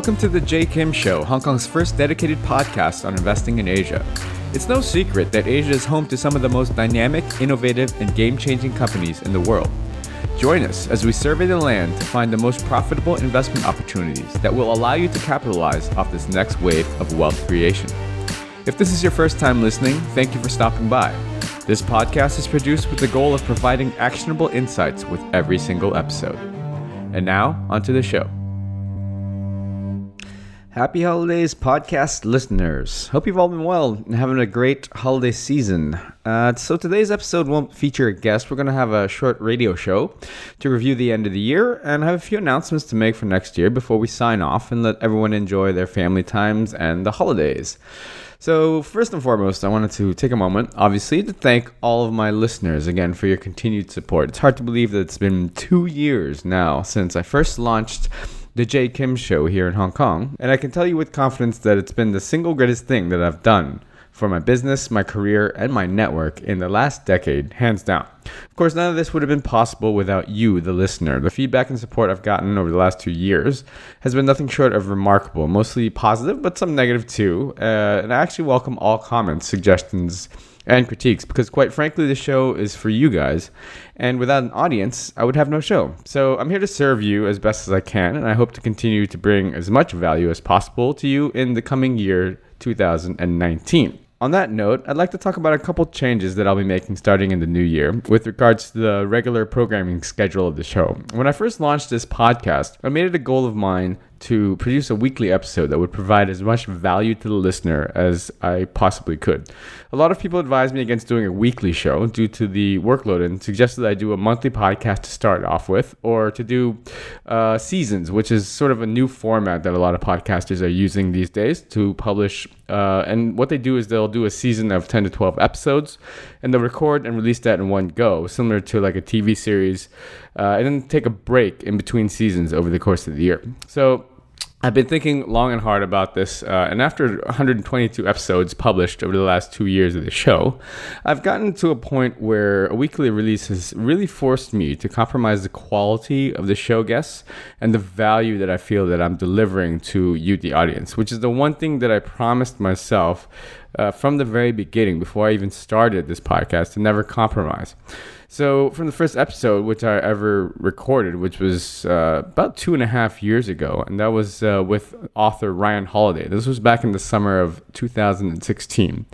Welcome to the Jay Kim Show, Hong Kong's first dedicated podcast on investing in Asia. It's no secret that Asia is home to some of the most dynamic, innovative, and game changing companies in the world. Join us as we survey the land to find the most profitable investment opportunities that will allow you to capitalize off this next wave of wealth creation. If this is your first time listening, thank you for stopping by. This podcast is produced with the goal of providing actionable insights with every single episode. And now, onto the show. Happy holidays, podcast listeners. Hope you've all been well and having a great holiday season. Uh, so, today's episode won't feature a guest. We're going to have a short radio show to review the end of the year and have a few announcements to make for next year before we sign off and let everyone enjoy their family times and the holidays. So, first and foremost, I wanted to take a moment, obviously, to thank all of my listeners again for your continued support. It's hard to believe that it's been two years now since I first launched the Jay Kim Show here in Hong Kong, and I can tell you with confidence that it's been the single greatest thing that I've done for my business, my career, and my network in the last decade, hands down. Of course, none of this would have been possible without you, the listener. The feedback and support I've gotten over the last two years has been nothing short of remarkable, mostly positive, but some negative too. Uh, and I actually welcome all comments, suggestions, and critiques because, quite frankly, the show is for you guys. And without an audience, I would have no show. So I'm here to serve you as best as I can, and I hope to continue to bring as much value as possible to you in the coming year 2019. On that note, I'd like to talk about a couple changes that I'll be making starting in the new year with regards to the regular programming schedule of the show. When I first launched this podcast, I made it a goal of mine to produce a weekly episode that would provide as much value to the listener as I possibly could. A lot of people advised me against doing a weekly show due to the workload and suggested I do a monthly podcast to start off with or to do uh, seasons, which is sort of a new format that a lot of podcasters are using these days to publish. Uh, and what they do is they'll do a season of 10 to 12 episodes and they'll record and release that in one go, similar to like a TV series, uh, and then take a break in between seasons over the course of the year. So I've been thinking long and hard about this, uh, and after 122 episodes published over the last two years of the show, I've gotten to a point where a weekly release has really forced me to compromise the quality of the show guests and the value that I feel that I'm delivering to you, the audience, which is the one thing that I promised myself uh, from the very beginning, before I even started this podcast, to never compromise. So, from the first episode which I ever recorded, which was uh, about two and a half years ago, and that was uh, with author Ryan Holiday. This was back in the summer of 2016.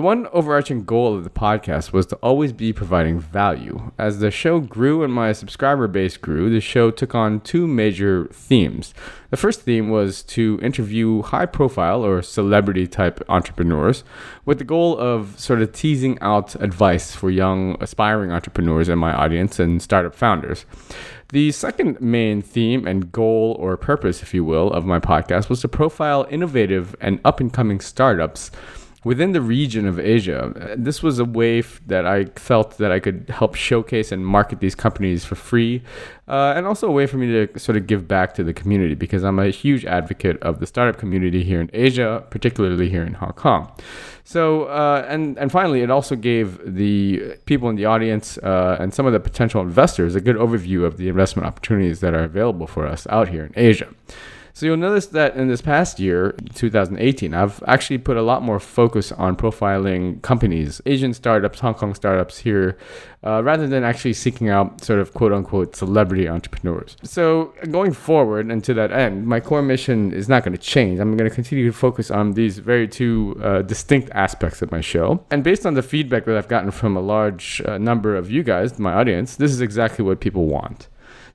The one overarching goal of the podcast was to always be providing value. As the show grew and my subscriber base grew, the show took on two major themes. The first theme was to interview high profile or celebrity type entrepreneurs with the goal of sort of teasing out advice for young aspiring entrepreneurs in my audience and startup founders. The second main theme and goal or purpose, if you will, of my podcast was to profile innovative and up and coming startups within the region of Asia. This was a way that I felt that I could help showcase and market these companies for free, uh, and also a way for me to sort of give back to the community because I'm a huge advocate of the startup community here in Asia, particularly here in Hong Kong. So, uh, and and finally, it also gave the people in the audience uh, and some of the potential investors a good overview of the investment opportunities that are available for us out here in Asia. So you'll notice that in this past year, 2018, I've actually put a lot more focus on profiling companies, Asian startups, Hong Kong startups here, uh, rather than actually seeking out sort of quote unquote celebrity entrepreneurs. So going forward and to that end, my core mission is not going to change. I'm going to continue to focus on these very two uh, distinct aspects of my show. And based on the feedback that I've gotten from a large uh, number of you guys, my audience, this is exactly what people want.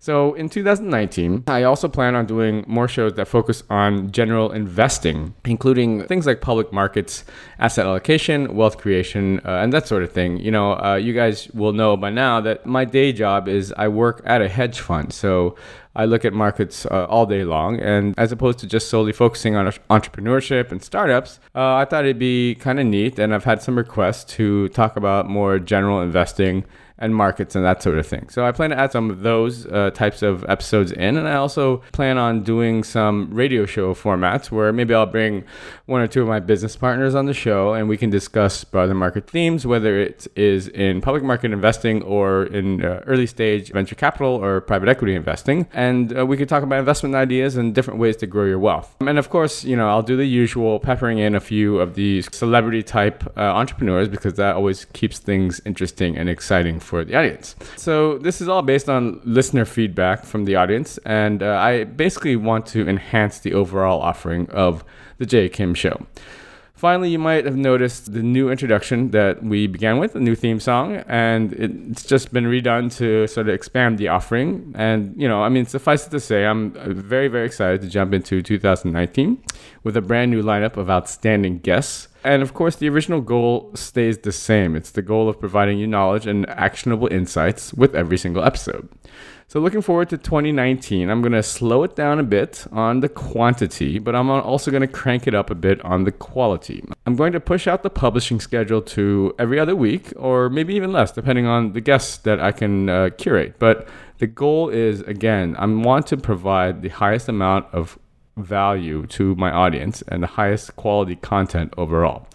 So in 2019, I also plan on doing more shows that focus on general investing, including things like public markets, asset allocation, wealth creation, uh, and that sort of thing. You know, uh, you guys will know by now that my day job is I work at a hedge fund. So I look at markets uh, all day long. And as opposed to just solely focusing on entrepreneurship and startups, uh, I thought it'd be kind of neat. And I've had some requests to talk about more general investing and markets and that sort of thing. So I plan to add some of those uh, types of episodes in, and I also plan on doing some radio show formats where maybe I'll bring one or two of my business partners on the show, and we can discuss broader market themes, whether it is in public market investing or in uh, early stage venture capital or private equity investing, and uh, we could talk about investment ideas and different ways to grow your wealth. And of course, you know, I'll do the usual, peppering in a few of these celebrity type uh, entrepreneurs because that always keeps things interesting and exciting for the audience. So this is all based on listener feedback from the audience, and uh, I basically want to enhance the overall offering of the Jay Kim Show. Finally, you might have noticed the new introduction that we began with, a new theme song, and it's just been redone to sort of expand the offering. And, you know, I mean, suffice it to say, I'm very, very excited to jump into 2019 with a brand new lineup of outstanding guests. And of course, the original goal stays the same. It's the goal of providing you knowledge and actionable insights with every single episode. So, looking forward to 2019, I'm going to slow it down a bit on the quantity, but I'm also going to crank it up a bit on the quality. I'm going to push out the publishing schedule to every other week, or maybe even less, depending on the guests that I can uh, curate. But the goal is, again, I want to provide the highest amount of value to my audience and the highest quality content overall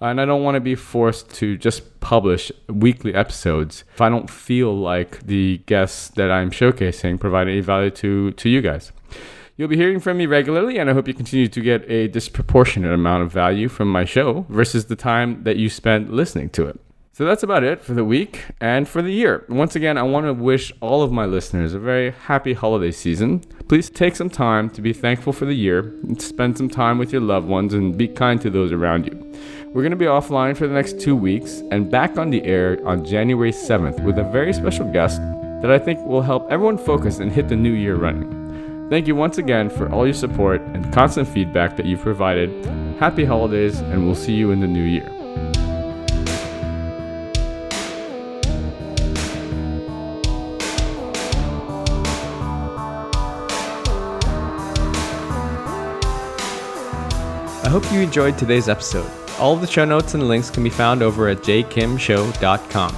and I don't want to be forced to just publish weekly episodes if I don't feel like the guests that I'm showcasing provide any value to, to you guys. You'll be hearing from me regularly, and I hope you continue to get a disproportionate amount of value from my show versus the time that you spend listening to it. So that's about it for the week and for the year. Once again, I want to wish all of my listeners a very happy holiday season. Please take some time to be thankful for the year and spend some time with your loved ones and be kind to those around you. We're going to be offline for the next two weeks and back on the air on January 7th with a very special guest that I think will help everyone focus and hit the new year running. Thank you once again for all your support and constant feedback that you've provided. Happy holidays, and we'll see you in the new year. I hope you enjoyed today's episode. All of the show notes and links can be found over at jaykimshow.com.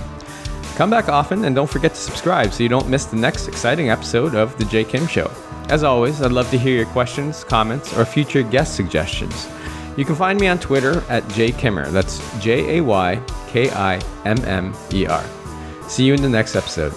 Come back often and don't forget to subscribe so you don't miss the next exciting episode of The Jay Kim Show. As always, I'd love to hear your questions, comments, or future guest suggestions. You can find me on Twitter at jaykimmer. That's J A Y K I M M E R. See you in the next episode.